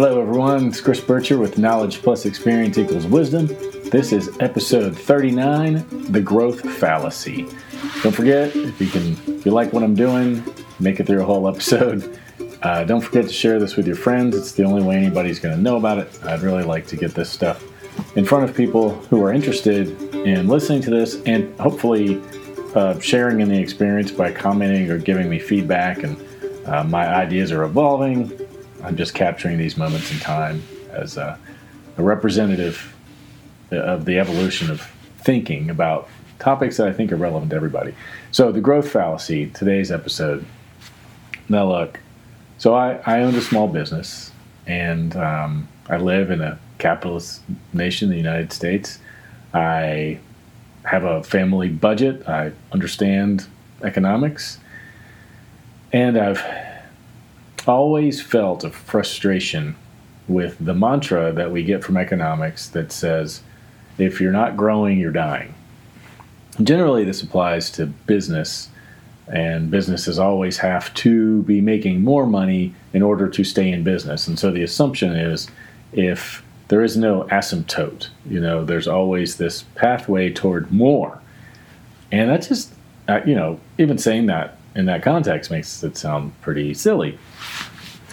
Hello, everyone. It's Chris Bircher with Knowledge Plus Experience Equals Wisdom. This is episode 39 The Growth Fallacy. Don't forget, if you can, if you like what I'm doing, make it through a whole episode. Uh, don't forget to share this with your friends. It's the only way anybody's going to know about it. I'd really like to get this stuff in front of people who are interested in listening to this and hopefully uh, sharing in the experience by commenting or giving me feedback. And uh, my ideas are evolving. I'm just capturing these moments in time as a, a representative of the evolution of thinking about topics that I think are relevant to everybody. So, the growth fallacy, today's episode. Now, look, so I, I owned a small business and um, I live in a capitalist nation, the United States. I have a family budget. I understand economics. And I've always felt a frustration with the mantra that we get from economics that says, if you're not growing, you're dying. Generally, this applies to business, and businesses always have to be making more money in order to stay in business. And so the assumption is if there is no asymptote. You know, there's always this pathway toward more. And that's just, uh, you know, even saying that in that context makes it sound pretty silly.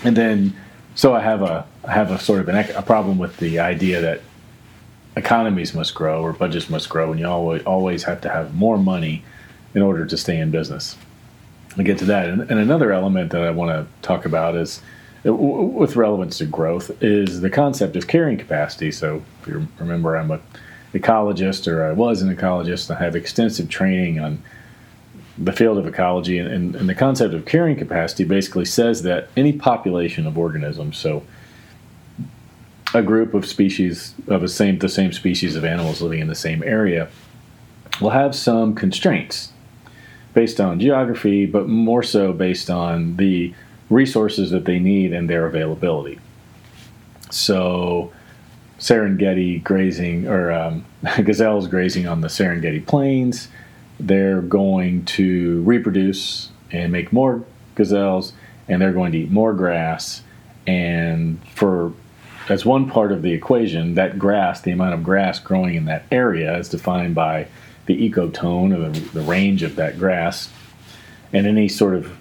And then, so I have a, I have a sort of an, a problem with the idea that economies must grow or budgets must grow, and you always always have to have more money in order to stay in business. I get to that, and, and another element that I want to talk about is uh, with relevance to growth is the concept of carrying capacity. So, if you remember, I'm a ecologist, or I was an ecologist. I have extensive training on the field of ecology, and, and, and the concept of carrying capacity basically says that any population of organisms, so a group of species of the same the same species of animals living in the same area, will have some constraints based on geography, but more so based on the resources that they need and their availability. So, Serengeti grazing or um, gazelles grazing on the Serengeti plains, they're going to reproduce and make more gazelles, and they're going to eat more grass. And for as one part of the equation, that grass, the amount of grass growing in that area, is defined by the ecotone or the, the range of that grass, and any sort of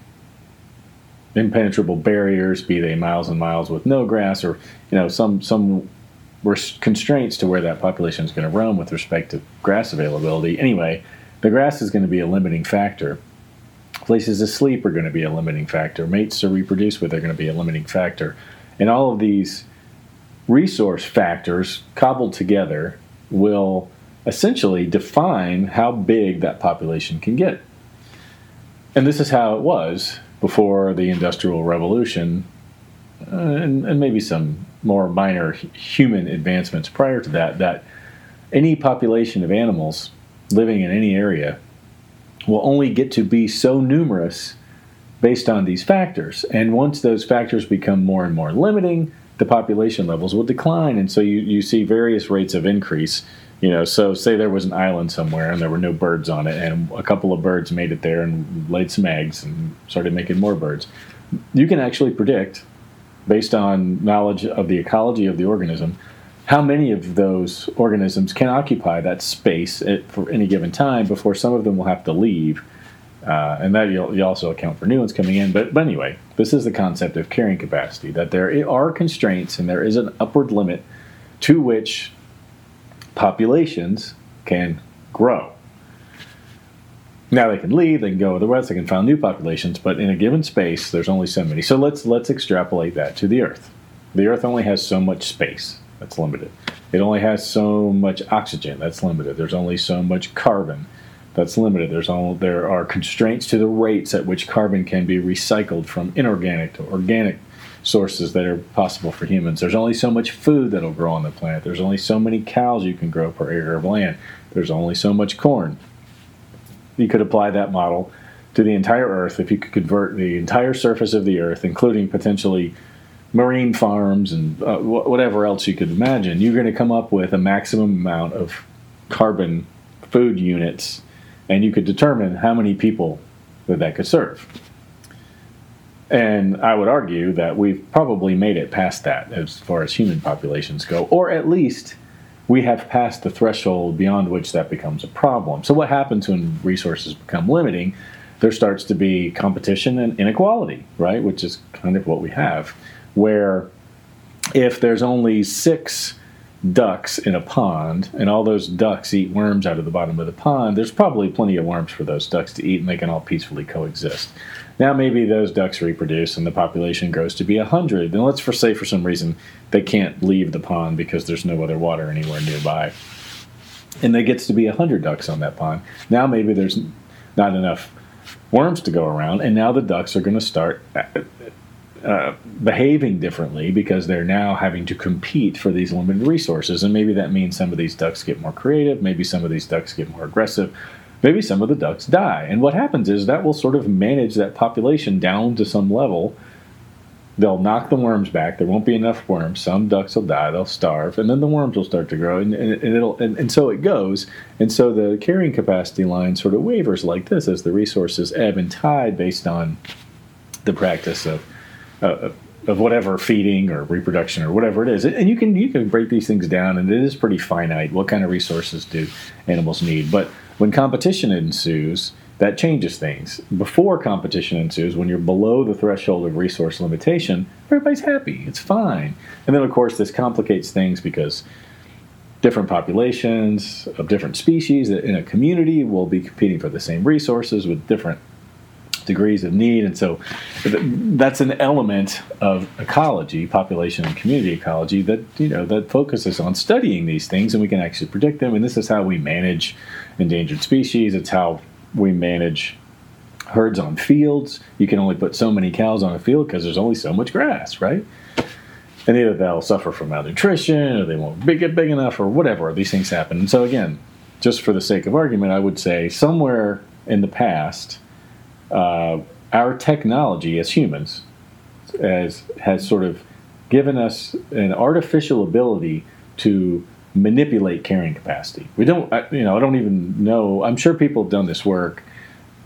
impenetrable barriers, be they miles and miles with no grass, or you know some some constraints to where that population is going to roam with respect to grass availability. Anyway, the grass is going to be a limiting factor. Places to sleep are going to be a limiting factor. Mates to reproduce with are going to be a limiting factor, and all of these resource factors cobbled together will essentially define how big that population can get. And this is how it was before the Industrial Revolution, uh, and, and, maybe some more minor human advancements prior to that, that any population of animals living in any area will only get to be so numerous based on these factors. And once those factors become more and more limiting, the population levels will decline. And so you, you see various rates of increase you know so say there was an island somewhere and there were no birds on it and a couple of birds made it there and laid some eggs and started making more birds you can actually predict based on knowledge of the ecology of the organism how many of those organisms can occupy that space at, for any given time before some of them will have to leave uh, and that you also account for new ones coming in but, but anyway this is the concept of carrying capacity that there are constraints and there is an upward limit to which populations can grow. Now they can leave, they can go other west, they can find new populations, but in a given space, there's only so many. So let's let's extrapolate that to the Earth. The Earth only has so much space. That's limited. It only has so much oxygen. That's limited. There's only so much carbon. That's limited. There's all there are constraints to the rates at which carbon can be recycled from inorganic to organic sources that are possible for humans. There's only so much food that'll grow on the planet. There's only so many cows you can grow per acre of land. There's only so much corn. You could apply that model to the entire Earth if you could convert the entire surface of the Earth, including potentially marine farms and uh, whatever else you could imagine. You're going to come up with a maximum amount of carbon food units, and you could determine how many people that that could serve. And I would argue that we've probably made it past that as far as human populations go, or at least we have passed the threshold beyond which that becomes a problem. So, what happens when resources become limiting? There starts to be competition and inequality, right? Which is kind of what we have, where if there's only six ducks in a pond and all those ducks eat worms out of the bottom of the pond, there's probably plenty of worms for those ducks to eat and they can all peacefully coexist. Now maybe those ducks reproduce and the population grows to be 100. And let's for say for some reason they can't leave the pond because there's no other water anywhere nearby. And there gets to be 100 ducks on that pond. Now maybe there's not enough worms to go around and now the ducks are going to start uh, behaving differently because they're now having to compete for these limited resources. And maybe that means some of these ducks get more creative, maybe some of these ducks get more aggressive, maybe some of the ducks die. And what happens is that will sort of manage that population down to some level. They'll knock the worms back. There won't be enough worms. Some ducks will die. They'll starve, and then the worms will start to grow, and, and, and it'll and, and so it goes. And so the carrying capacity line sort of wavers like this as the resources ebb and tide based on the practice of uh, of whatever feeding or reproduction or whatever it is. And you can you can break these things down, and it is pretty finite. What kind of resources do animals need? But when competition ensues, that changes things. Before competition ensues, when you're below the threshold of resource limitation, everybody's happy. It's fine. And then, of course, this complicates things because different populations of different species in a community will be competing for the same resources with different degrees of need. And so that's an element of ecology, population and community ecology, that you know that focuses on studying these things, and we can actually predict them. And this is how we manage endangered species. It's how we manage herds on fields. You can only put so many cows on a field because there's only so much grass, right? And either they'll suffer from malnutrition, or they won't get big enough, or whatever. These things happen. And so again, just for the sake of argument, I would say somewhere in the past uh, our technology as humans as, has sort of given us an artificial ability to manipulate carrying capacity. We don't, I, you know, I don't even know. I'm sure people have done this work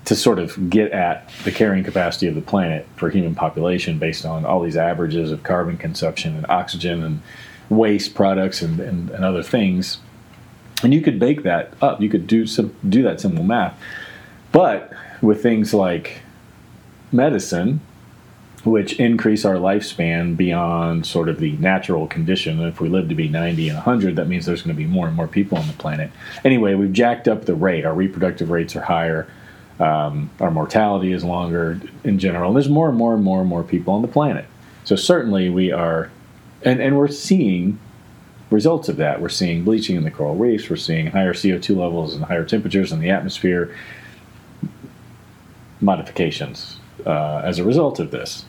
to sort of get at the carrying capacity of the planet for human population based on all these averages of carbon consumption and oxygen and waste products and, and, and other things. And you could bake that up. You could do some do that simple math. But with things like medicine, which increase our lifespan beyond sort of the natural condition. If we live to be 90 and 100, that means there's going to be more and more people on the planet. Anyway, we've jacked up the rate. Our reproductive rates are higher. Um, our mortality is longer in general. There's more and more and more and more people on the planet. So certainly we are, and, and we're seeing results of that. We're seeing bleaching in the coral reefs. We're seeing higher CO2 levels and higher temperatures in the atmosphere modifications uh, as a result of this.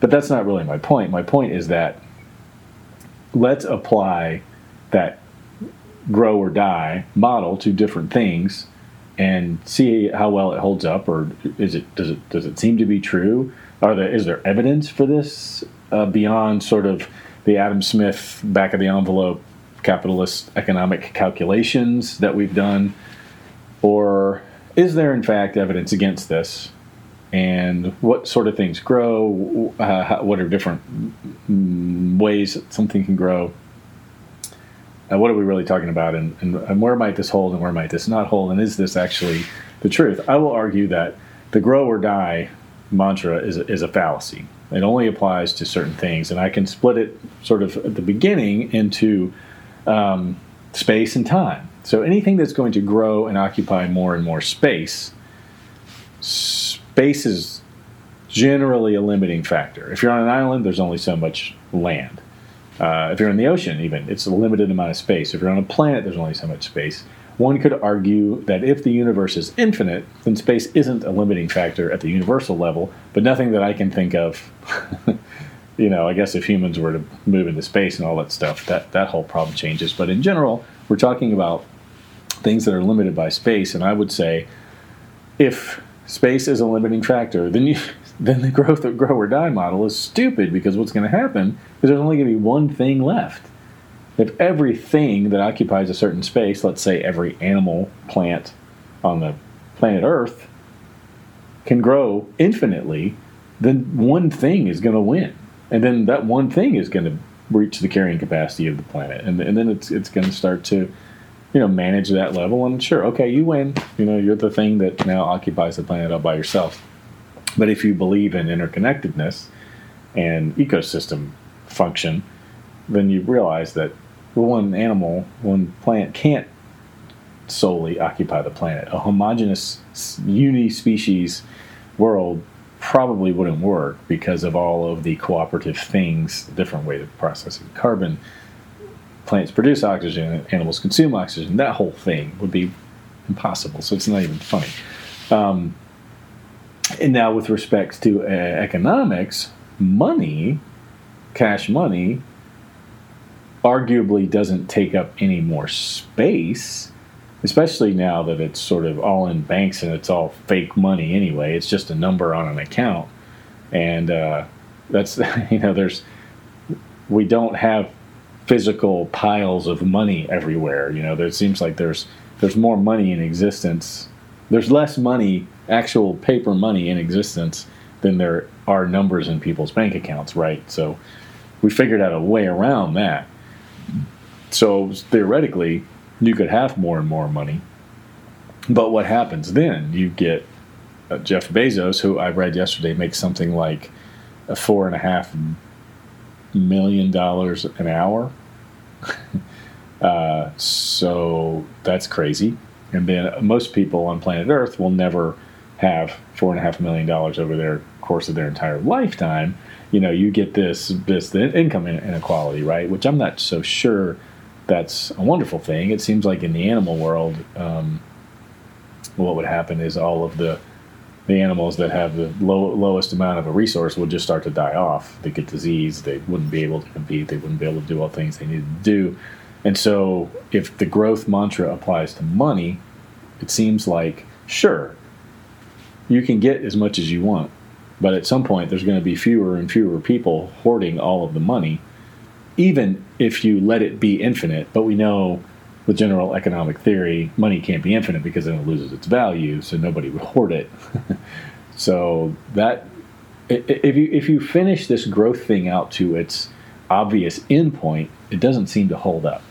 But that's not really my point. My point is that let's apply that grow or die model to different things and see how well it holds up or is it does it does it seem to be true are there is there evidence for this uh, beyond sort of the Adam Smith back of the envelope capitalist economic calculations that we've done or is there in fact evidence against this? And what sort of things grow? Uh, what are different ways that something can grow? Uh, what are we really talking about? And, and, and where might this hold and where might this not hold? And is this actually the truth? I will argue that the grow or die mantra is a, is a fallacy. It only applies to certain things, and I can split it sort of at the beginning into um, space and time. So anything that's going to grow and occupy more and more space, space is generally a limiting factor. If you're on an island, there's only so much land. Uh, if you're in the ocean, even, it's a limited amount of space. If you're on a planet, there's only so much space. One could argue that if the universe is infinite, then space isn't a limiting factor at the universal level, but nothing that I can think of. you know, I guess if humans were to move into space and all that stuff, that, that whole problem changes. But in general, we're talking about things that are limited by space. And I would say, if space is a limiting factor, then you then the growth of grow or die model is stupid because what's going to happen is there's only going to be one thing left. If everything that occupies a certain space, let's say every animal, plant on the planet Earth, can grow infinitely, then one thing is going to win, and then that one thing is going to reach the carrying capacity of the planet, and, and then it's it's going to start to you know manage that level. And sure, okay, you win. You know, you're the thing that now occupies the planet all by yourself. But if you believe in interconnectedness and ecosystem function, then you realize that one animal, one plant can't solely occupy the planet. A homogenous uni species world probably wouldn't work because of all of the cooperative things, different way of processing carbon. Plants produce oxygen, animals consume oxygen. That whole thing would be impossible. So it's not even funny. Um, and now, with respect to uh, economics, money, cash money, arguably doesn't take up any more space especially now that it's sort of all in banks and it's all fake money anyway. It's just a number on an account, and uh, that's you know there's we don't have physical piles of money everywhere. You know, there seems like there's there's more money in existence. There's less money, actual paper money in existence than there are numbers in people's bank accounts, right? So we figured out a way around that. So theoretically, you could have more and more money. But what happens then? You get uh, Jeff Bezos, who I read yesterday, makes something like a four and a half million dollars an hour. uh, so that's crazy. And then most people on planet Earth will never have four and a half million dollars over their course of their entire lifetime. You know, you get this this the income inequality, right? Which I'm not so sure that's a wonderful thing. It seems like in the animal world, um, what would happen is all of the the animals that have the low, lowest amount of a resource would just start to die off. They get disease. They wouldn't be able to compete. They wouldn't be able to do all things they needed to do. And so, if the growth mantra applies to money, it seems like sure, you can get as much as you want, but at some point, there's going to be fewer and fewer people hoarding all of the money even if you let it be infinite, but we know with general economic theory, money can't be infinite because then it loses its value, so nobody would hoard it. so that if you if you finish this growth thing out to its obvious endpoint, it doesn't seem to hold up.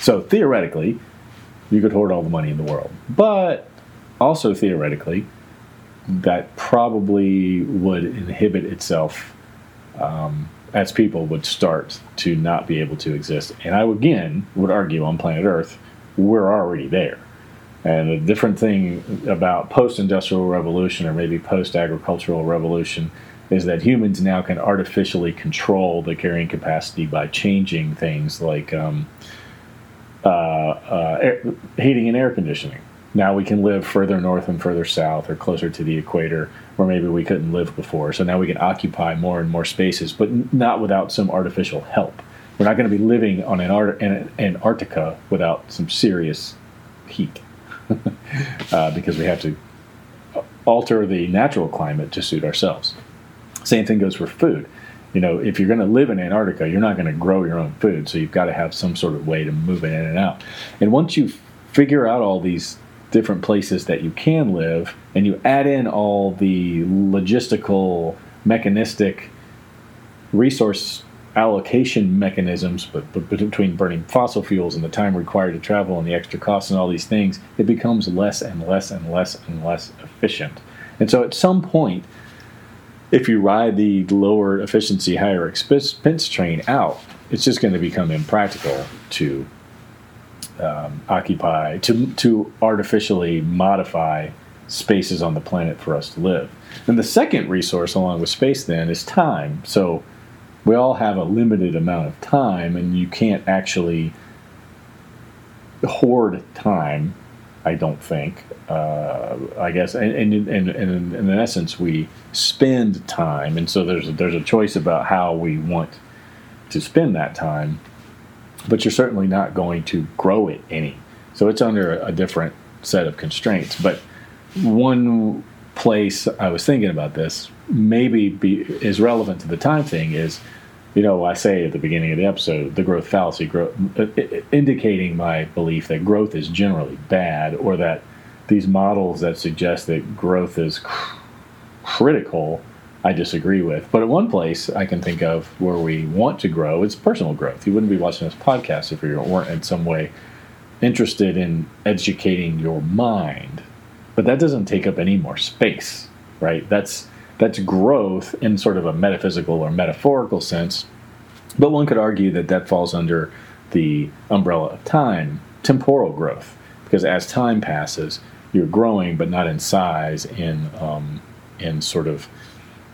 So theoretically, you could hoard all the money in the world, but also theoretically, that probably would inhibit itself um, as people would start to not be able to exist. And I again would argue on planet Earth, we're already there. And the different thing about post industrial revolution or maybe post agricultural revolution is that humans now can artificially control the carrying capacity by changing things like um, uh, uh, air, heating and air conditioning. Now we can live further north and further south or closer to the equator where maybe we couldn't live before. So now we can occupy more and more spaces, but not without some artificial help. We're not going to be living on an Antarctica without some serious heat uh, because we have to alter the natural climate to suit ourselves. Same thing goes for food. You know, if you're going to live in Antarctica, you're not going to grow your own food, so you've got to have some sort of way to move it in and out. And once you figure out all these different places that you can live, and you add in all the logistical, mechanistic, resource allocation mechanisms, but, but, between burning fossil fuels and the time required to travel and the extra costs and all these things, it becomes less and less and less and less efficient. And so at some point, if you ride the lower efficiency, higher expense train out, it's just going to become impractical to um, occupy to to artificially modify spaces on the planet for us to live. And the second resource, along with space, then is time. So we all have a limited amount of time, and you can't actually hoard time. I don't think. Uh, I guess, and, and, and, and, in essence, we spend time, and so there's a, there's a choice about how we want to spend that time but you're certainly not going to grow it any. So it's under a, different set of constraints. But one place I was thinking about this maybe be, is relevant to the time thing is, you know, I say at the beginning of the episode, the growth fallacy, uh, indicating my belief that growth is generally bad, or that these models that suggest that growth is cr- critical I disagree with. But at one place I can think of where we want to grow, it's personal growth. You wouldn't be watching this podcast if you weren't in some way interested in educating your mind. But that doesn't take up any more space, right? That's that's growth in sort of a metaphysical or metaphorical sense. But one could argue that that falls under the umbrella of time, temporal growth, because as time passes, you're growing, but not in size, in um, in sort of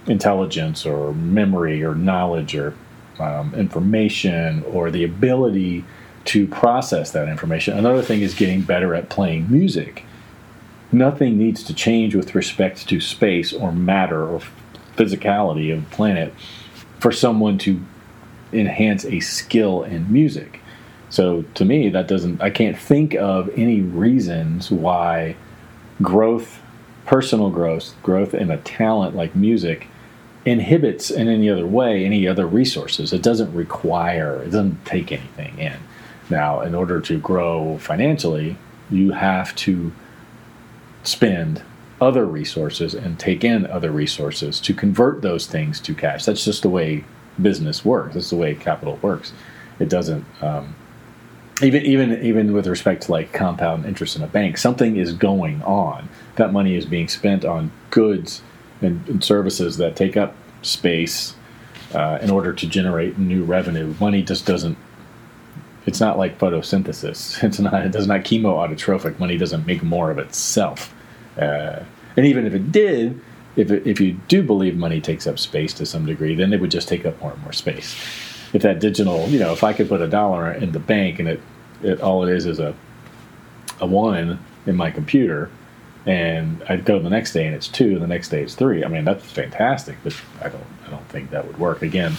intelligence or memory or knowledge or um, information or the ability to process that information. Another thing is getting better at playing music. Nothing needs to change with respect to space or matter or physicality of the planet for someone to enhance a skill in music. So to me, that doesn't, I can't think of any reasons why growth, personal growth, growth in a talent like music inhibits in any other way any other resources. It doesn't require, it doesn't take anything in. Now, in order to grow financially, you have to spend other resources and take in other resources to convert those things to cash. That's just the way business works. That's the way capital works. It doesn't um, even even even with respect to like compound interest in a bank. Something is going on. That money is being spent on goods and, and services that take up space uh, in order to generate new revenue. Money just doesn't it's not like photosynthesis. It's not. It does not chemoautotrophic. Money doesn't make more of itself. Uh, and even if it did, if it, if you do believe money takes up space to some degree, then it would just take up more and more space. If that digital, you know, if I could put a dollar in the bank and it, it all it is is a a one in my computer, and I'd go the next day and it's two, and the next day it's three. I mean, that's fantastic, but I don't I don't think that would work. Again,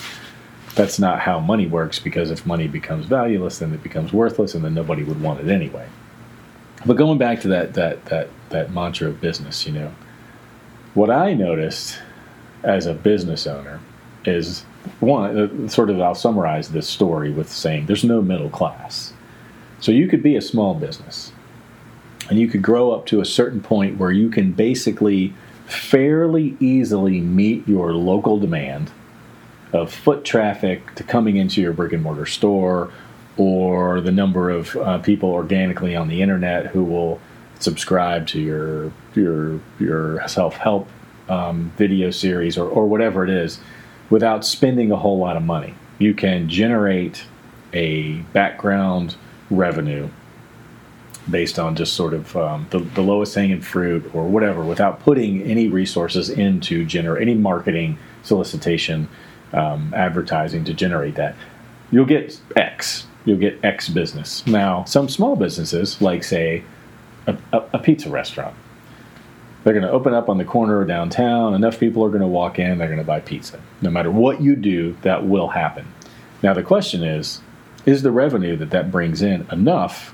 that's not how money works because if money becomes valueless, then it becomes worthless, and then nobody would want it anyway. But going back to that that that that mantra of business, you know, what I noticed as a business owner is one uh, sort of I'll summarize this story with saying there's no middle class. So you could be a small business, and you could grow up to a certain point where you can basically fairly easily meet your local demand of foot traffic to coming into your brick and mortar store or the number of uh, people organically on the internet who will subscribe to your your your self help um, video series or, or whatever it is without spending a whole lot of money. You can generate a background revenue based on just sort of um, the, the lowest hanging fruit or whatever without putting any resources into generate any marketing solicitation um, advertising to generate that, you'll get X. You'll get X business. Now, some small businesses, like say a, a, a pizza restaurant, they're going to open up on the corner or downtown. Enough people are going to walk in, they're going to buy pizza. No matter what you do, that will happen. Now, the question is is the revenue that that brings in enough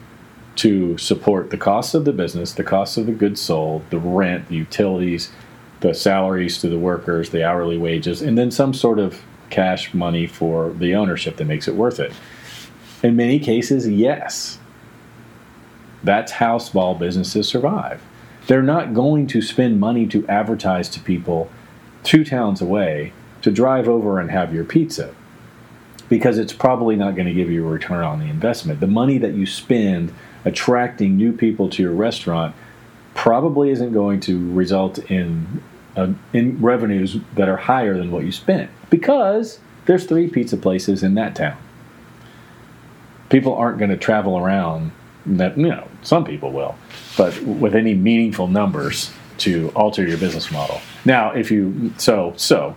to support the costs of the business, the costs of the goods sold, the rent, the utilities, the salaries to the workers, the hourly wages, and then some sort of cash money for the ownership that makes it worth it? In many cases, yes. That's how small businesses survive. They're not going to spend money to advertise to people two towns away to drive over and have your pizza because it's probably not going to give you a return on the investment. The money that you spend attracting new people to your restaurant probably isn't going to result in uh, in revenues that are higher than what you spent because there's three pizza places in that town. People aren't going to travel around that you know some people will, but with any meaningful numbers to alter your business model. Now, if you so so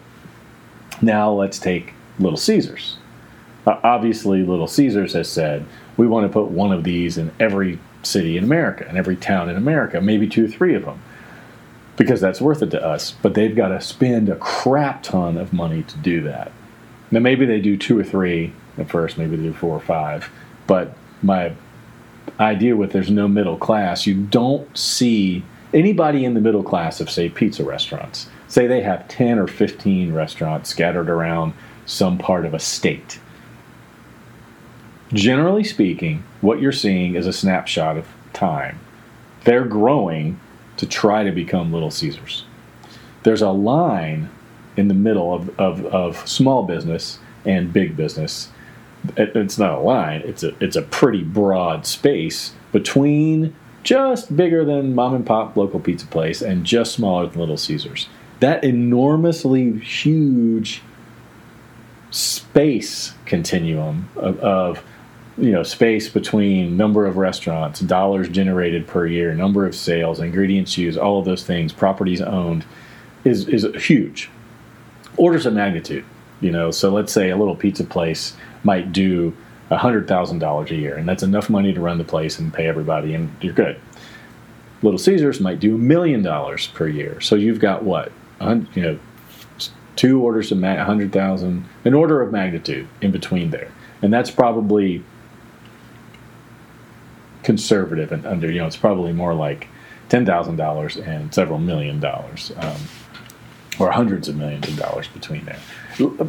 now let's take Little Caesars. Uh, obviously, Little Caesars has said we want to put one of these in every city in America, in every town in America, maybe two, or three of them because that's worth it to us. But they've got to spend a crap ton of money to do that. Now, maybe they do two or three at first, maybe they do four or five. But my idea with there's no middle class, you don't see anybody in the middle class of, say, pizza restaurants. Say they have 10 or 15 restaurants scattered around some part of a state. Generally speaking, what you're seeing is a snapshot of time. They're growing to try to become Little Caesars. There's a line in the middle of, of, of small business and big business. It, it's not a line, it's a, it's a pretty broad space between just bigger than mom and pop local pizza place and just smaller than Little Caesars. That enormously huge space continuum of, of you know space between number of restaurants, dollars generated per year, number of sales, ingredients used, all of those things, properties owned, is is huge. Orders of magnitude, you know. So let's say a little pizza place might do hundred thousand dollars a year, and that's enough money to run the place and pay everybody, and you're good. Little Caesars might do a million dollars per year, so you've got what, you know, two orders of ma- hundred thousand, an order of magnitude in between there, and that's probably conservative and under. You know, it's probably more like ten thousand dollars and several million dollars, um, or hundreds of millions of dollars between there.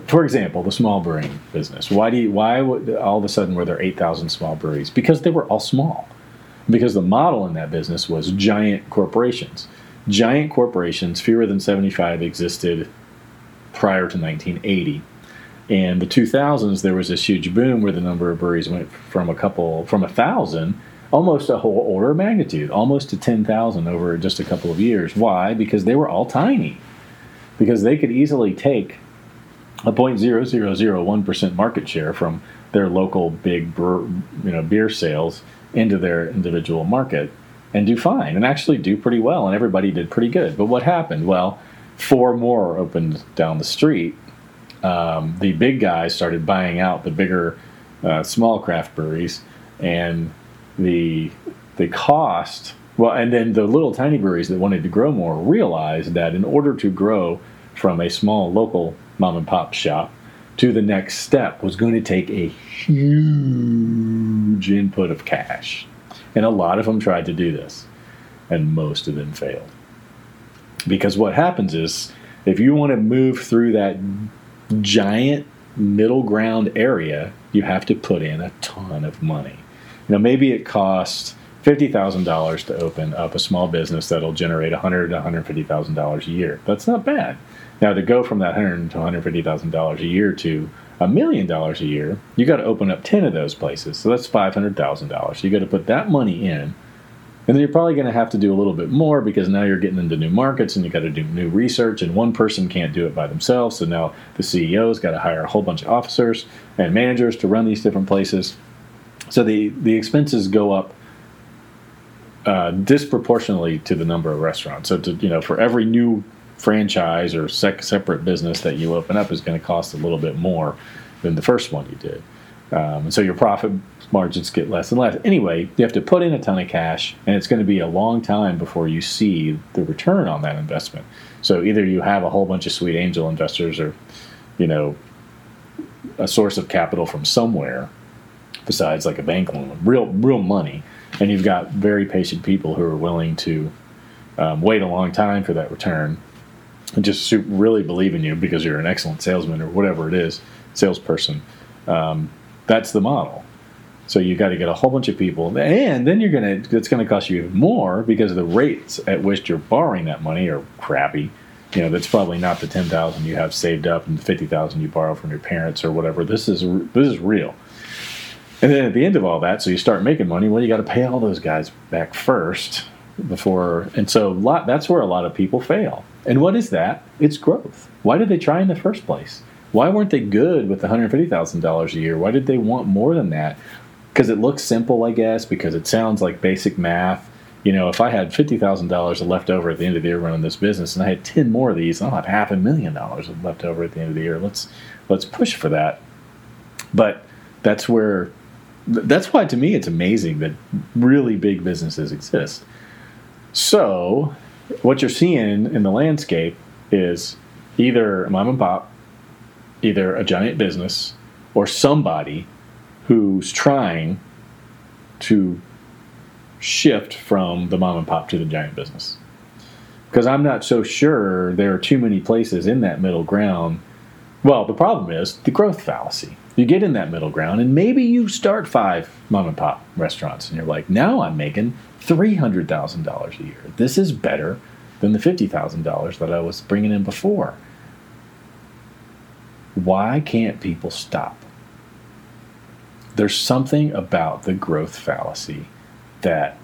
For example, the small brewing business. Why do you, why would, all of a sudden were there eight thousand small breweries? Because they were all small. Because the model in that business was giant corporations. Giant corporations, fewer than seventy five, existed prior to 1980 and the 2000s there was this huge boom where the number of breweries went from a couple from a thousand almost a whole order of magnitude, almost to 10,000 over just a couple of years. Why? Because they were all tiny. Because they could easily take a 0.0001% market share from their local big you know, beer sales into their individual market and do fine and actually do pretty well. And everybody did pretty good. But what happened? Well, four more opened down the street. Um, the big guys started buying out the bigger uh, small craft breweries and the the cost well and then the little tiny breweries that wanted to grow more realized that in order to grow from a small local mom and pop shop to the next step was going to take a huge input of cash. And a lot of them tried to do this and most of them failed. Because what happens is if you want to move through that giant middle ground area you have to put in a ton of money you know, maybe it costs fifty thousand dollars to open up a small business that'll generate a hundred to one hundred fifty thousand dollars a year. That's not bad. Now to go from that hundred to one hundred fifty thousand dollars a year to a million dollars a year, you got to open up ten of those places. So that's five hundred thousand dollars. You got to put that money in, and then you're probably going to have to do a little bit more because now you're getting into new markets and you got to do new research. And one person can't do it by themselves. So now the CEO's got to hire a whole bunch of officers and managers to run these different places. So the the expenses go up uh, disproportionately to the number of restaurants. So to you know, for every new franchise or sec- separate business that you open up is going to cost a little bit more than the first one you did. Um, and so your profit margins get less and less. Anyway, you have to put in a ton of cash, and it's going to be a long time before you see the return on that investment. So either you have a whole bunch of sweet angel investors, or you know, a source of capital from somewhere besides like a bank loan, real real money, and you've got very patient people who are willing to um, wait a long time for that return, and just really believe in you because you're an excellent salesman or whatever it is, salesperson. Um, that's the model. So you got to get a whole bunch of people, and then you're gonna it's gonna cost you even more because the rates at which you're borrowing that money are crappy. You know that's probably not the ten thousand you have saved up and the fifty thousand you borrow from your parents or whatever. This is this is real. And then at the end of all that, so you start making money. Well, you got to pay all those guys back first before, and so lot, that's where a lot of people fail. And what is that? It's growth. Why did they try in the first place? Why weren't they good with $150,000 a year? Why did they want more than that? Because it looks simple, I guess, because it sounds like basic math. You know, if I had $50,000 left over at the end of the year running this business and I had 10 more of these, I'll have half a million dollars left over at the end of the year. Let's let's push for that. But that's where that's why to me it's amazing that really big businesses exist. So, what you're seeing in the landscape is either a mom and pop, either a giant business, or somebody who's trying to shift from the mom and pop to the giant business. Because I'm not so sure there are too many places in that middle ground. Well, the problem is the growth fallacy you get in that middle ground and maybe you start five mom and pop restaurants and you're like now i'm making $300000 a year. This is better than the $50000 that i was bringing in before. Why can't people stop? There's something about the growth fallacy that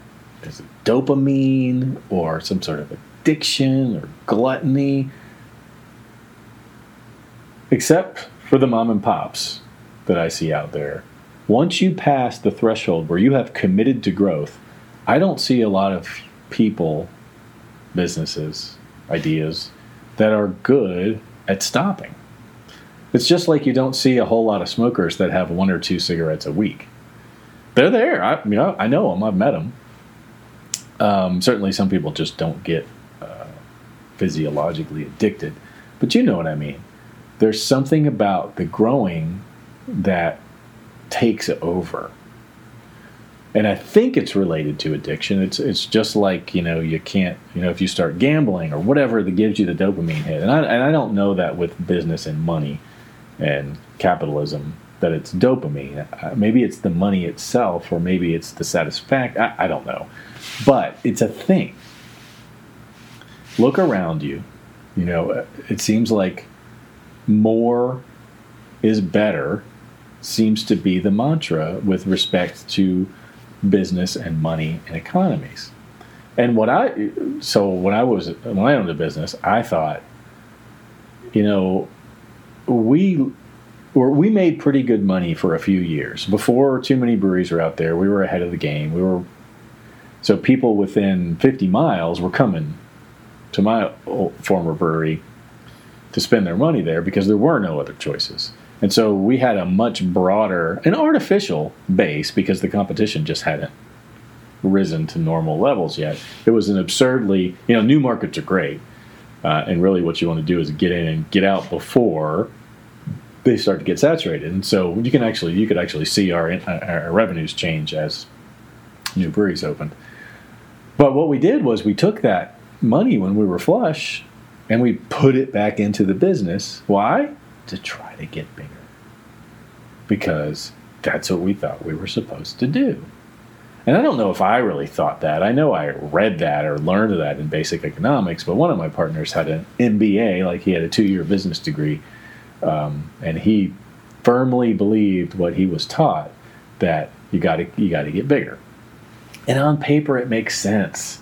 is dopamine or some sort of addiction or gluttony, except for the mom and pops that I see out there. Once you pass the threshold where you have committed to growth, I don't see a lot of people, businesses, ideas that are good at stopping. It's just like you don't see a whole lot of smokers that have one or two cigarettes a week. They're there. I, you know, I know them. I've met them. Um, certainly, some people just don't get uh, physiologically addicted, but you know what I mean. There's something about the growing that takes over. And I think it's related to addiction. It's it's just like you know you can't you know if you start gambling or whatever that gives you the dopamine hit. And I and I don't know that with business and money and capitalism that it's dopamine. Uh, maybe it's the money itself, or maybe it's the satisfaction. I, I don't know, but it's a thing. Look around you. You know, it seems like more is better seems to be the mantra with respect to business and money and economies. And what I so when I was when I owned a business, I thought, you know, we or we made pretty good money for a few years before too many breweries were out there. We were ahead of the game. We were so people within 50 miles were coming to my former brewery to spend their money there because there were no other choices. And so we had a much broader, an artificial base because the competition just hadn't risen to normal levels yet. It was an absurdly, you know, new markets are great. Uh, and really what you want to do is get in and get out before they start to get saturated. And so you can actually, you could actually see our, our revenues change as new breweries opened. But what we did was we took that money when we were flush and we put it back into the business. Why? To try to get bigger. Because that's what we thought we were supposed to do. And I don't know if I really thought that. I know I read that or learned that in basic economics, but one of my partners had an MBA, like he had a two year business degree, um, and he firmly believed what he was taught that you got to you got to get bigger. And on paper, it makes sense.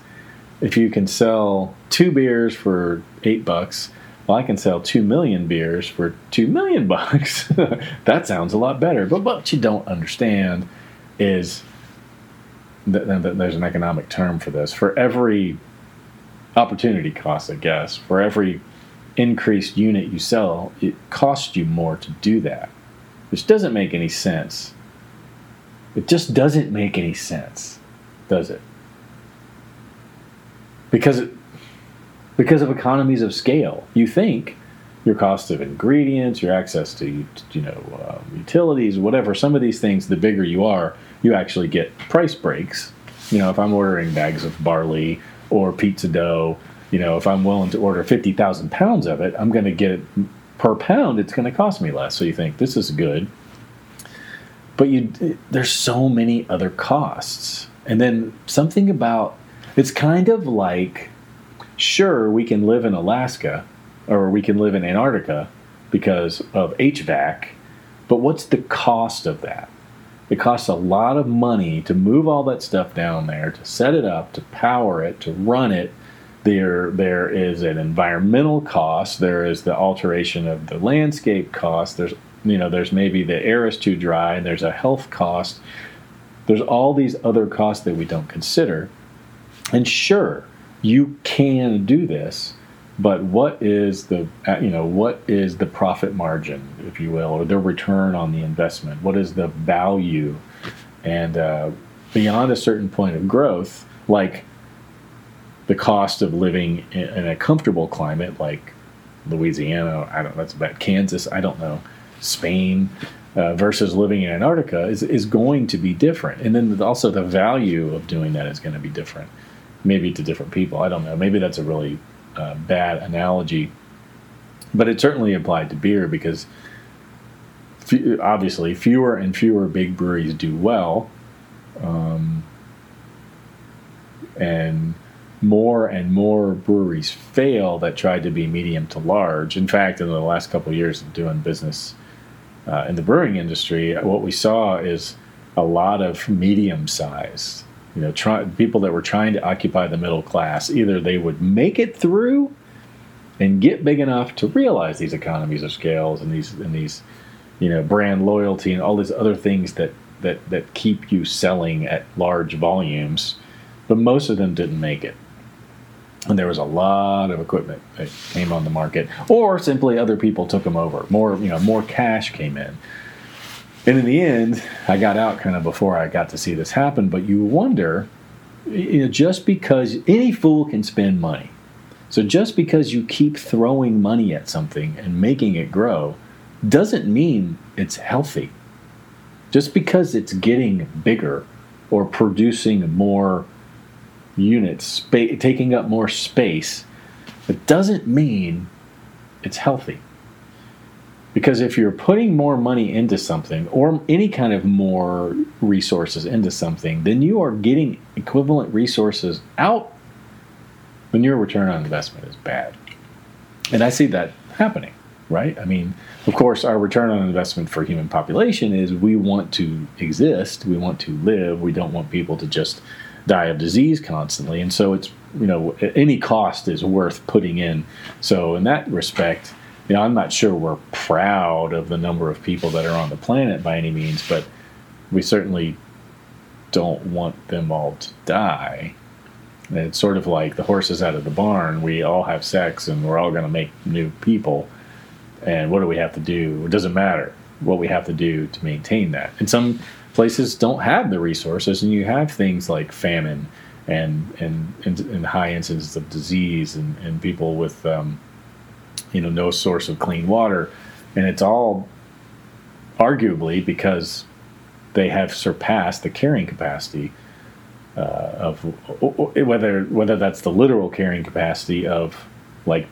If you can sell two beers for eight bucks, well, I can sell two million beers for two million bucks. that sounds a lot better. But what you don't understand is that, there's an economic term for this. For every opportunity cost, I guess, for every increased unit you sell, it costs you more to do that, which doesn't make any sense. It just doesn't make any sense, does it? Because it, because of economies of scale. You think your cost of ingredients, your access to you know uh, utilities, whatever. Some of these things, the bigger you are, you actually get price breaks. You know, if I'm ordering bags of barley or pizza dough, you know, if I'm willing to order fifty thousand pounds of it, I'm going to get it per pound. It's going to cost me less. So you think this is good, but you there's so many other costs, and then something about it's kind of like sure, we can live in Alaska or we can live in Antarctica because of HVAC, but what's the cost of that? It costs a lot of money to move all that stuff down there, to set it up, to power it, to run it. There, there is an environmental cost. There is the alteration of the landscape cost. There's, you know, there's maybe the air is too dry, and there's a health cost. There's all these other costs that we don't consider. And sure, you can do this but what is the you know what is the profit margin if you will or the return on the investment? What is the value? And uh, beyond a certain point of growth like the cost of living in a comfortable climate like louisiana i don't know that's about kansas i don't know spain uh, versus living in antarctica is, is going to be different. And then also the value of doing that is going to be different maybe to different people. I don't know. Maybe that's a really uh, bad analogy, but it certainly applied to beer because obviously fewer and fewer big breweries do well, um, and more and more breweries fail that tried to be medium to large. In fact, in the last couple of years of doing business uh, in the brewing industry, what we saw is a lot of medium size. You know, try, people that were trying to occupy the middle class. Either they would make it through and get big enough to realize these economies of scales and these and these, you know, brand loyalty and all these other things that that that keep you selling at large volumes. But most of them didn't make it and there was a lot of equipment that came on the market, or simply other people took them over. More, you know, more cash came in. And in the end, I got out kind of before I got to see this happen. But you wonder, you know, just because any fool can spend money, so just because you keep throwing money at something and making it grow, doesn't mean it's healthy. Just because it's getting bigger or producing more units, taking up more space, it doesn't mean it's healthy. Because if you're putting more money into something or any kind of more resources into something, then you are getting equivalent resources out, when your return on investment is bad. And I see that happening, right? I mean, of course, our return on investment for human population is we want to exist, we want to live, we don't want people to just die of disease constantly, and so it's you know any cost is worth putting in. So in that respect, you know, I'm not sure we're proud of the number of people that are on the planet by any means, but we certainly don't want them all to die. And it's sort of like the horses out of the barn. We all have sex, and we're all going to make new people. And what do we have to do? It doesn't matter what we have to do to maintain that. And some places don't have the resources, and you have things like famine and and, and, and high incidence of disease and, and people with um, you know no source of clean water, and it's all arguably because they have surpassed the carrying capacity uh, of whether whether that's the literal carrying capacity of like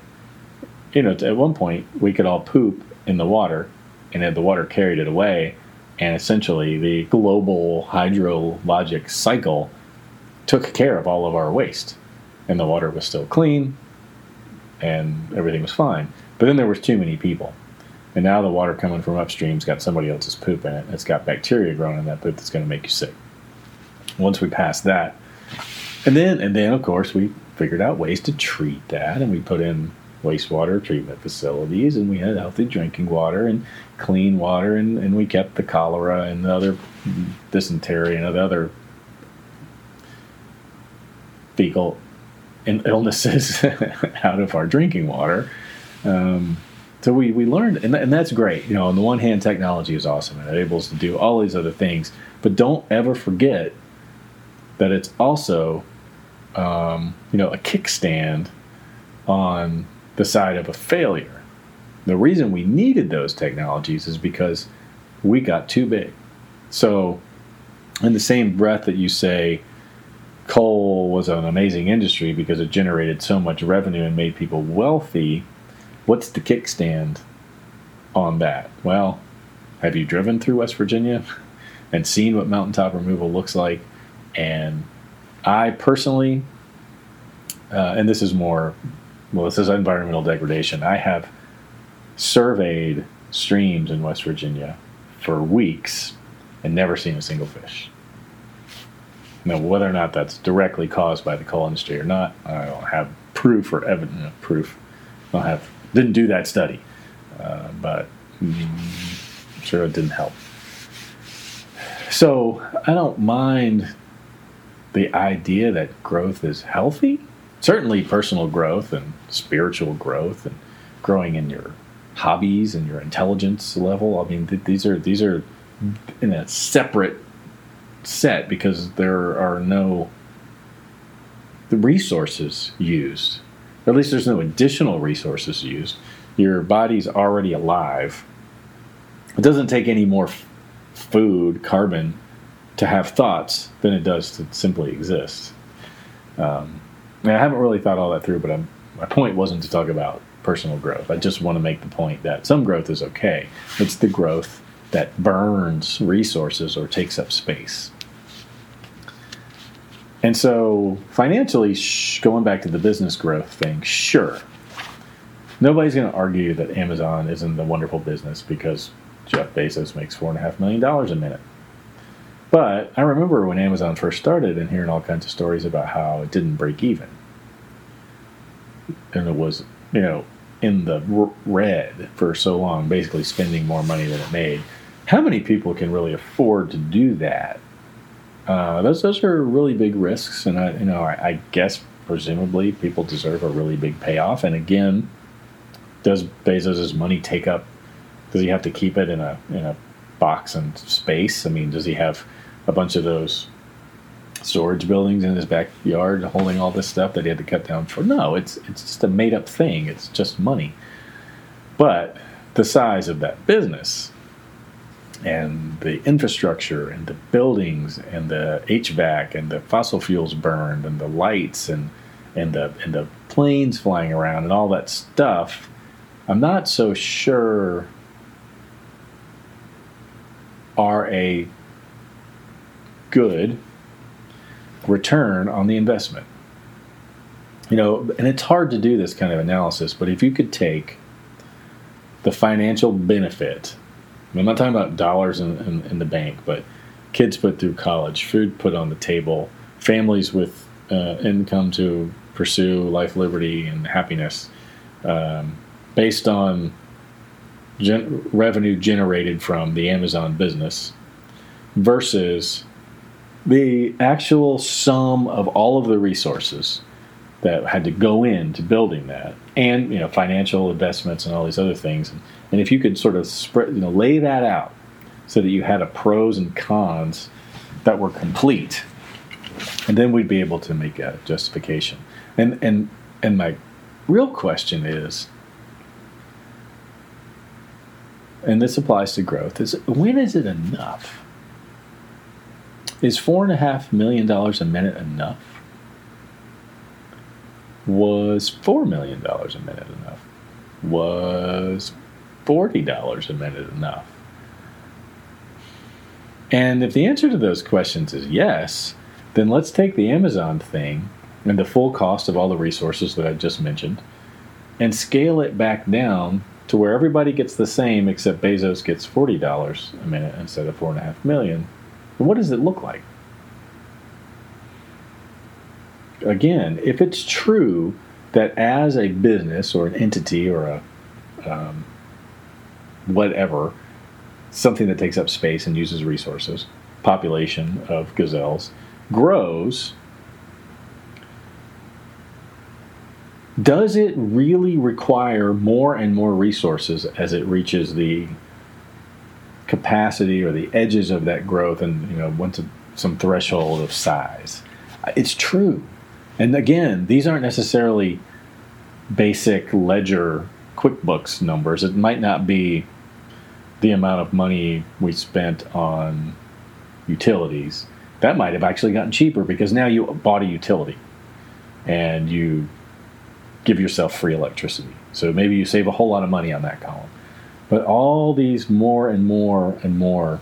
you know at one point we could all poop in the water and had the water carried it away and essentially, the global hydrologic cycle took care of all of our waste. And the water was still clean and everything was fine. But then there was too many people. And now the water coming from upstream's got somebody else's poop in it. It's got bacteria growing in that poop that's going to make you sick. Once we passed that, and then and then of course we figured out ways to treat that, and we put in wastewater treatment facilities, and we had healthy drinking water and clean water, and, and we kept the cholera and the other dysentery and the other fecal illnesses out of our drinking water. Um, so we, we learned, and, and that's great. You know, on the one hand, technology is awesome and it enables to do all these other things, but don't ever forget that it's also, um, you know, a kickstand on the side of a failure. The reason we needed those technologies is because we got too big. So, in the same breath that you say coal was an amazing industry because it generated so much revenue and made people wealthy, what's the kickstand on that? Well, have you driven through West Virginia and seen what mountaintop removal looks like? And I personally, uh, and this is more well, this is environmental degradation. I have surveyed streams in West Virginia for weeks and never seen a single fish. Now, whether or not that's directly caused by the coal industry or not, I don't have proof or evidence of proof. I don't have didn't do that study, uh, but I'm sure it didn't help. So I don't mind the idea that growth is healthy certainly personal growth and spiritual growth and growing in your hobbies and your intelligence level. I mean, th- these are these are in a separate set because there are no resources used. At least there's no additional resources used. Your body's already alive. It doesn't take any more f- food, carbon, to have thoughts than it does to simply exist. Um, I haven't really thought all that through, but I'm, my point wasn't to talk about personal growth. I just want to make the point that some growth is okay. It's the growth that burns resources or takes up space. And so, financially, going back to the business growth thing, sure. Nobody's going to argue that Amazon isn't a wonderful business because Jeff Bezos makes $4.5 million a minute. But I remember when Amazon first started and hearing all kinds of stories about how it didn't break even. And it was, you know, in the red for so long, basically spending more money than it made. How many people can really afford to do that? Uh, those those are really big risks, and I you know I, I guess presumably people deserve a really big payoff. And again, does Bezos's money take up? Does he have to keep it in a in a box and space? I mean, does he have a bunch of those storage buildings in his backyard holding all this stuff that he had to cut down for? No, it's it's just a made up thing. It's just money. But the size of that business and the infrastructure and the buildings and the HVAC and the fossil fuels burned and the lights and and the and the planes flying around and all that stuff, I'm not so sure are a good return on the investment. You know, and it's hard to do this kind of analysis, but if you could take the financial benefit, I'm not talking about dollars in, in, in the bank, but kids put through college, food put on the table, families with uh, income to pursue life, liberty, and happiness um, based on gen- revenue generated from the Amazon business versus the actual sum of all of the resources that had to go into building that and you know financial investments and all these other things. And if you could sort of spread you know lay that out so that you had a pros and cons that were complete and then we'd be able to make a justification. And and and my real question is and this applies to growth is when is it enough? Is four and a half million dollars a minute enough? Was four million dollars a minute enough? Was forty dollars a minute enough? And if the answer to those questions is yes, then let's take the Amazon thing and the full cost of all the resources that I just mentioned and scale it back down to where everybody gets the same except Bezos gets $40 a minute instead of four and a half million what does it look like? Again, if it's true that as a business or an entity or a um, whatever, something that takes up space and uses resources, population of gazelles grows, does it really require more and more resources as it reaches the capacity or the edges of that growth and you know once some threshold of size? It's true and again these aren't necessarily basic ledger quickbooks numbers. It might not be the amount of money we spent on utilities. That might have actually gotten cheaper because now you bought a utility and you give yourself free electricity. So maybe you save a whole lot of money on that column. But all these more and more and more,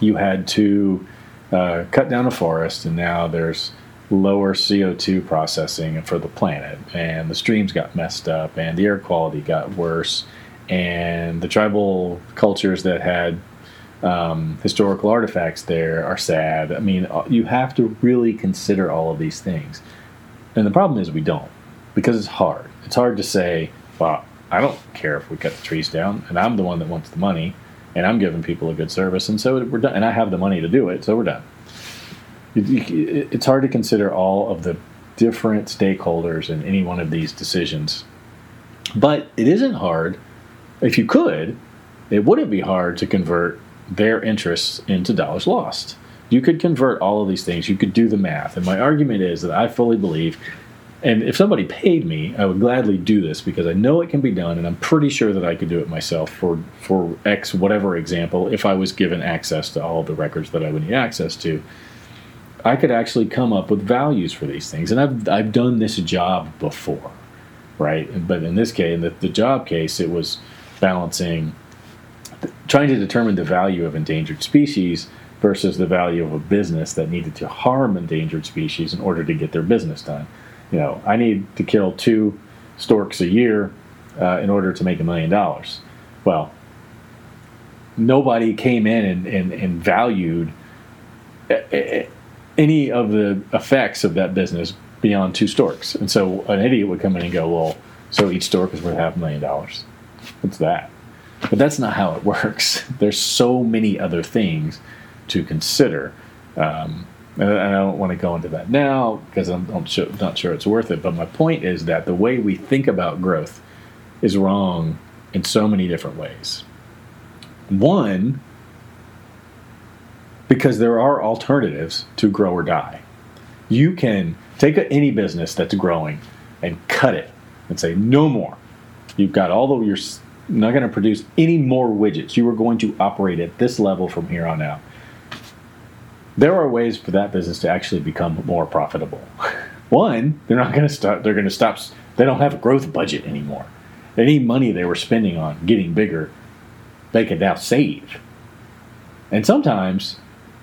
you had to uh, cut down a forest, and now there's lower CO2 processing for the planet, and the streams got messed up, and the air quality got worse, and the tribal cultures that had um, historical artifacts there are sad. I mean, uh, you have to really consider all of these things. And the problem is we don't because it's hard. It's hard to say, well, I don't care if we cut the trees down, and I'm the one that wants the money, and I'm giving people a good service, and so we're done. And I have the money to do it, so we're done. It's hard to consider all of the different stakeholders in any one of these decisions, but it isn't hard. If you could, it wouldn't be hard to convert their interests into dollars lost. You could convert all of these things. You could do the math. And my argument is that I fully believe and if somebody paid me, I would gladly do this because I know it can be done, and I'm pretty sure that I could do it myself for for X whatever example. If I was given access to all the records that I would need access to, I could actually come up with values for these things, and I've I've done this job before, right? But in this case, in the, the job case, it was balancing, trying to determine the value of endangered species versus the value of a business that needed to harm endangered species in order to get their business done. You know, I need to kill two storks a year uh, in order to make a million dollars. Well, nobody came in and, and, and valued uh, uh, any of the effects of that business beyond two storks. And so an idiot would come in and go, well, so each stork is worth half a million dollars. What's that? But that's not how it works. There's so many other things to consider. Um, and I don't want to go into that now because I'm, sure, not sure it's worth it. But my point is that the way we think about growth is wrong in so many different ways. One, because there are alternatives to grow or die. You can take any business that's growing and cut it and say, no more. You've got all the, you're not going to produce any more widgets. You are going to operate at this level from here on out. There are ways for that business to actually become more profitable. One, they're not going to stop, they're going to stop, they don't have a growth budget anymore. Any money they were spending on getting bigger, they can now save. And sometimes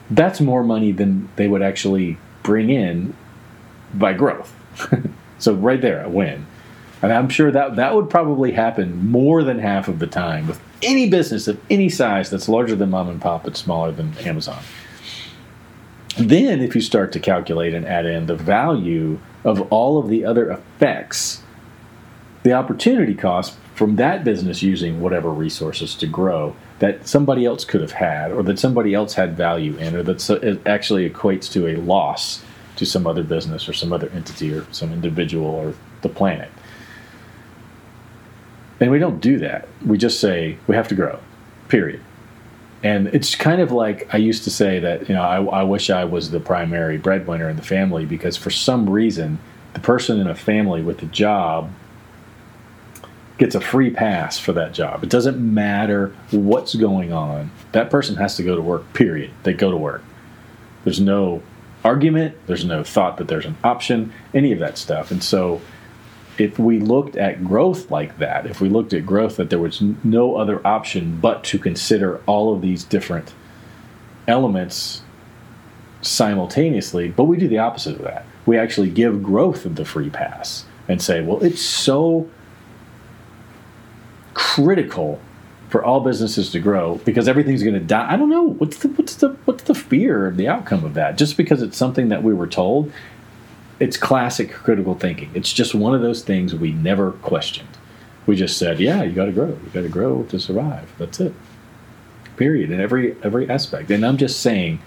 that's more money than they would actually bring in by growth. so right there, a win. And I'm sure that that would probably happen more than half of the time with any business of any size that's larger than mom and pop but smaller than Amazon. Then, if you start to calculate and add in the value of all of the other effects, the opportunity cost from that business using whatever resources to grow that somebody else could have had, or that somebody else had value in, or that it actually equates to a loss to some other business or some other entity or some individual or the planet. And we don't do that. We just say we have to grow, period. And it's kind of like I used to say that, you know, I, I wish I was the primary breadwinner in the family because for some reason, the person in a family with a job gets a free pass for that job. It doesn't matter what's going on. That person has to go to work, period. They go to work. There's no argument, there's no thought that there's an option, any of that stuff. And so if we looked at growth like that, if we looked at growth that there was no other option but to consider all of these different elements simultaneously, but we do the opposite of that. We actually give growth the free pass and say, well, it's so critical for all businesses to grow because everything's going to die. I don't know what's the what's the what's the fear of the outcome of that. Just because it's something that we were told, it's classic critical thinking. It's just one of those things we never questioned. We just said, "Yeah, you got to grow. You got to grow to survive." That's it. Period. In every every aspect. And I'm just saying,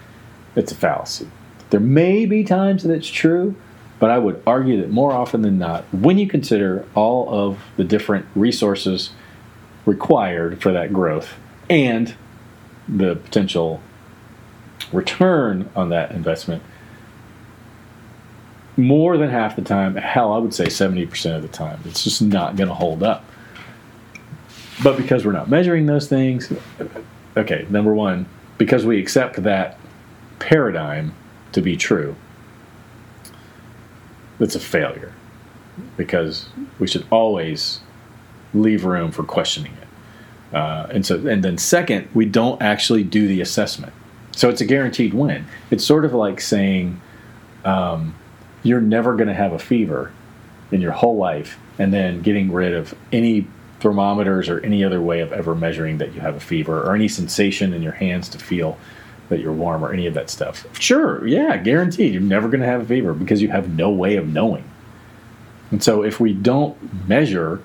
it's a fallacy. There may be times that it's true, but I would argue that more often than not, when you consider all of the different resources required for that growth and the potential return on that investment, more than half the time, hell, I would say 70% of the time, it's just not going to hold up. But because we're not measuring those things, okay, number one, because we accept that paradigm to be true, it's a failure. Because we should always leave room for questioning it. Uh, and so, and then second, we don't actually do the assessment. So it's a guaranteed win. It's sort of like saying, um, you're never going to have a fever in your whole life and then getting rid of any thermometers or any other way of ever measuring that you have a fever or any sensation in your hands to feel that you're warm or any of that stuff. Sure, yeah, guaranteed. You're never going to have a fever because you have no way of knowing. And so if we don't measure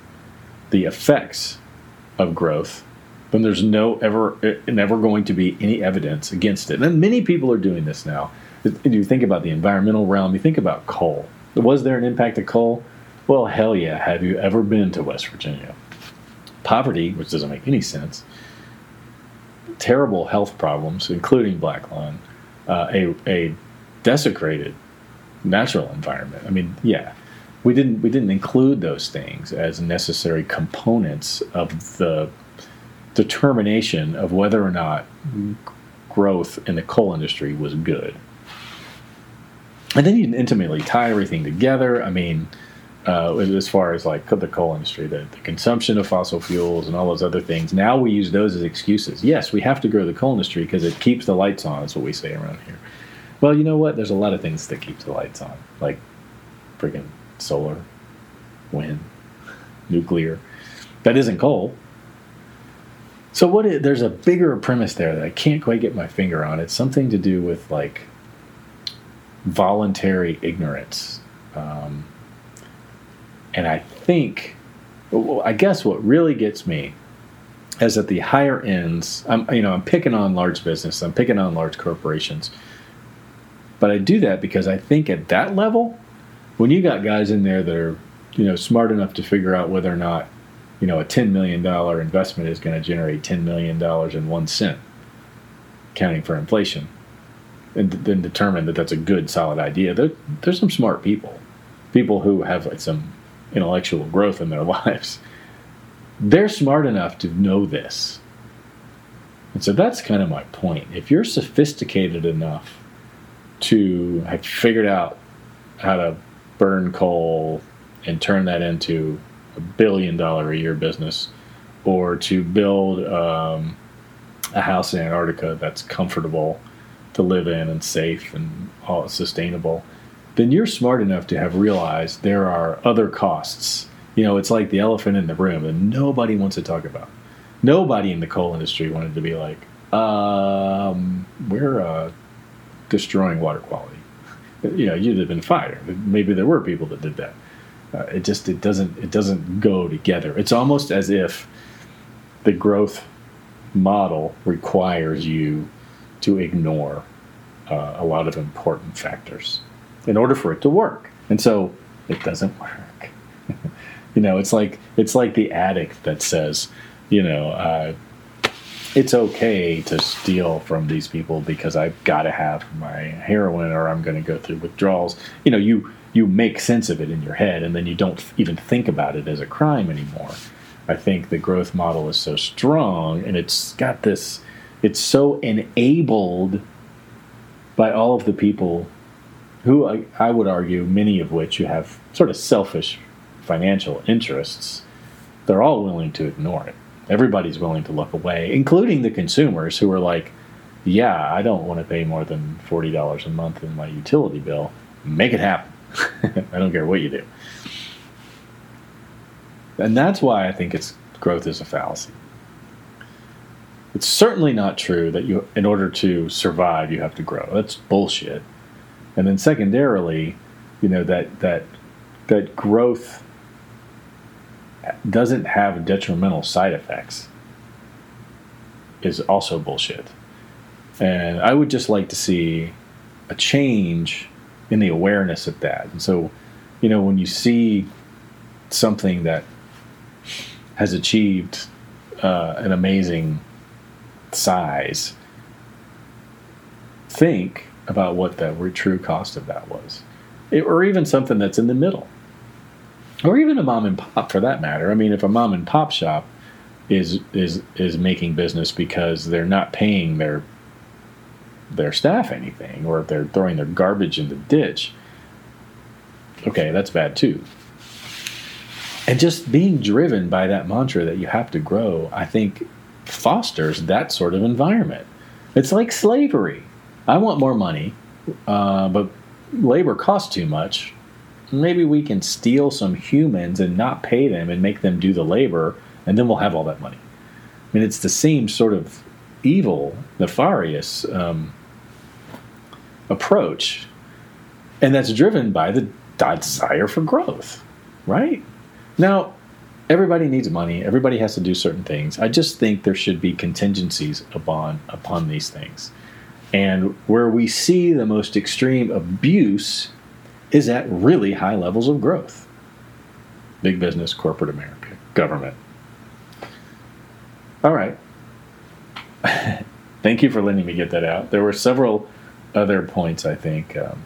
the effects of growth, then there's no ever never going to be any evidence against it. And many people are doing this now you think about the environmental realm, you think about coal. Was there an impact of coal? Well, hell yeah. Have you ever been to West Virginia? Poverty, which doesn't make any sense, terrible health problems, including black lung, uh, a, a desecrated natural environment. I mean, yeah, we didn't we didn't include those things as necessary components of the determination of whether or not growth in the coal industry was good and then you intimately tie everything together. I mean, uh, as far as like the coal industry, the, the, consumption of fossil fuels and all those other things. Now we use those as excuses. Yes, we have to grow the coal industry because it keeps the lights on. Is what we say around here. Well, you know what? There's a lot of things that keep the lights on, like freaking solar, wind, nuclear. That isn't coal. So what? Is, there's a bigger premise there that I can't quite get my finger on. It's something to do with like voluntary ignorance. Um, and I think, well, I guess what really gets me is at the higher ends. I'm, you know, I'm picking on large business. I'm picking on large corporations. But I do that because I think at that level, when you got guys in there that are, you know, smart enough to figure out whether or not, you know, a $10 million investment is going to generate $10 million in one cent, counting for inflation, and then determine that that's a good, solid idea. There, there's some smart people, people who have like some intellectual growth in their lives. They're smart enough to know this. And so that's kind of my point. If you're sophisticated enough to have figured out how to burn coal and turn that into a billion dollar a year business, or to build um, a house in Antarctica that's comfortable to live in and safe and all sustainable, then you're smart enough to have realized there are other costs. You know, it's like the elephant in the room that nobody wants to talk about. Nobody in the coal industry wanted to be like, um, we're uh, destroying water quality. You know, you'd have been fired. Maybe there were people that did that. Uh, it just it doesn't it doesn't go together. It's almost as if the growth model requires you to ignore uh, a lot of important factors in order for it to work. And so it doesn't work. you know, it's like it's like the addict that says, you know, uh, it's okay to steal from these people because I've got to have my heroin or I'm going to go through withdrawals. You know, you you make sense of it in your head and then you don't even think about it as a crime anymore. I think the growth model is so strong and it's got this it's so enabled by all of the people who I, I would argue many of which you have sort of selfish financial interests. They're all willing to ignore it everybody's willing to look away, including the consumers who are like, yeah, I don't want to pay more than $40 a month in my utility bill. Make it happen. I don't care what you do. And that's why I think it's growth is a fallacy. It's certainly not true that you in order to survive you have to grow. That's bullshit. And then secondarily, you know that that that growth doesn't have detrimental side effects is also bullshit. And I would just like to see a change in the awareness of that. And so, you know, when you see something that has achieved uh, an amazing size, think about what the true cost of that was, it, or even something that's in the middle or even a mom and pop for that matter. I mean, if a mom and pop shop is is is making business because they're not paying their their staff anything, or if they're throwing their garbage in the ditch, okay, that's bad too. And just being driven by that mantra that you have to grow, I think, fosters that sort of environment. It's like slavery. I want more money, uh, but labor costs too much maybe we can steal some humans and not pay them and make them do the labor, and then we'll have all that money. I mean, it's the same sort of evil, nefarious um, approach, and that's driven by the desire for growth, right? Now, everybody needs money. Everybody has to do certain things. I just think there should be contingencies upon upon these things, and where we see the most extreme abuse is at really high levels of growth. Big business, corporate America, government. All right. Thank you for letting me get that out. There were several other points I think um,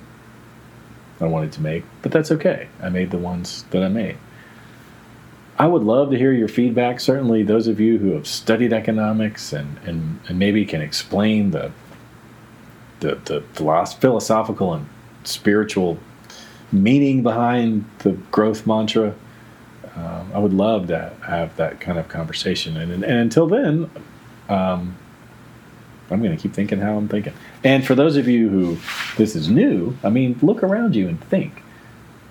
I wanted to make, but that's okay. I made the ones that I made. I would love to hear your feedback. Certainly, those of you who have studied economics and, and, and maybe can explain the, the, the philosophical and spiritual meaning behind the growth mantra. Um, I would love to have that kind of conversation. And, and, and until then, um, I'm going to keep thinking how I'm thinking. And for those of you who this is new, I mean, look around you and think.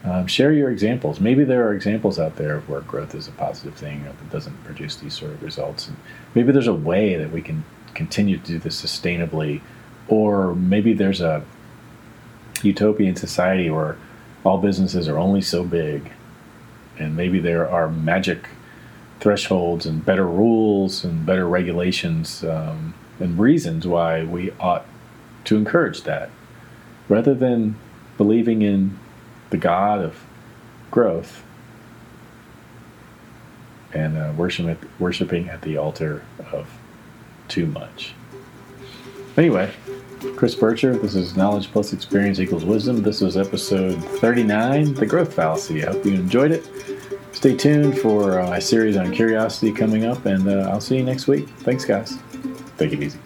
Um, share your examples. Maybe there are examples out there of where growth is a positive thing or that doesn't produce these sort of results. And maybe there's a way that we can continue to do this sustainably, or maybe there's a utopian society where all businesses are only so big, and maybe there are magic thresholds and better rules and better regulations um, and reasons why we ought to encourage that rather than believing in the God of growth and uh, worship, worshiping at the altar of too much. Anyway, Chris Bircher, this is Knowledge Plus Experience Equals Wisdom. This was episode 39, The Growth Fallacy. I hope you enjoyed it. Stay tuned for uh, a series on curiosity coming up, and uh, I'll see you next week. Thanks, guys. Take it easy.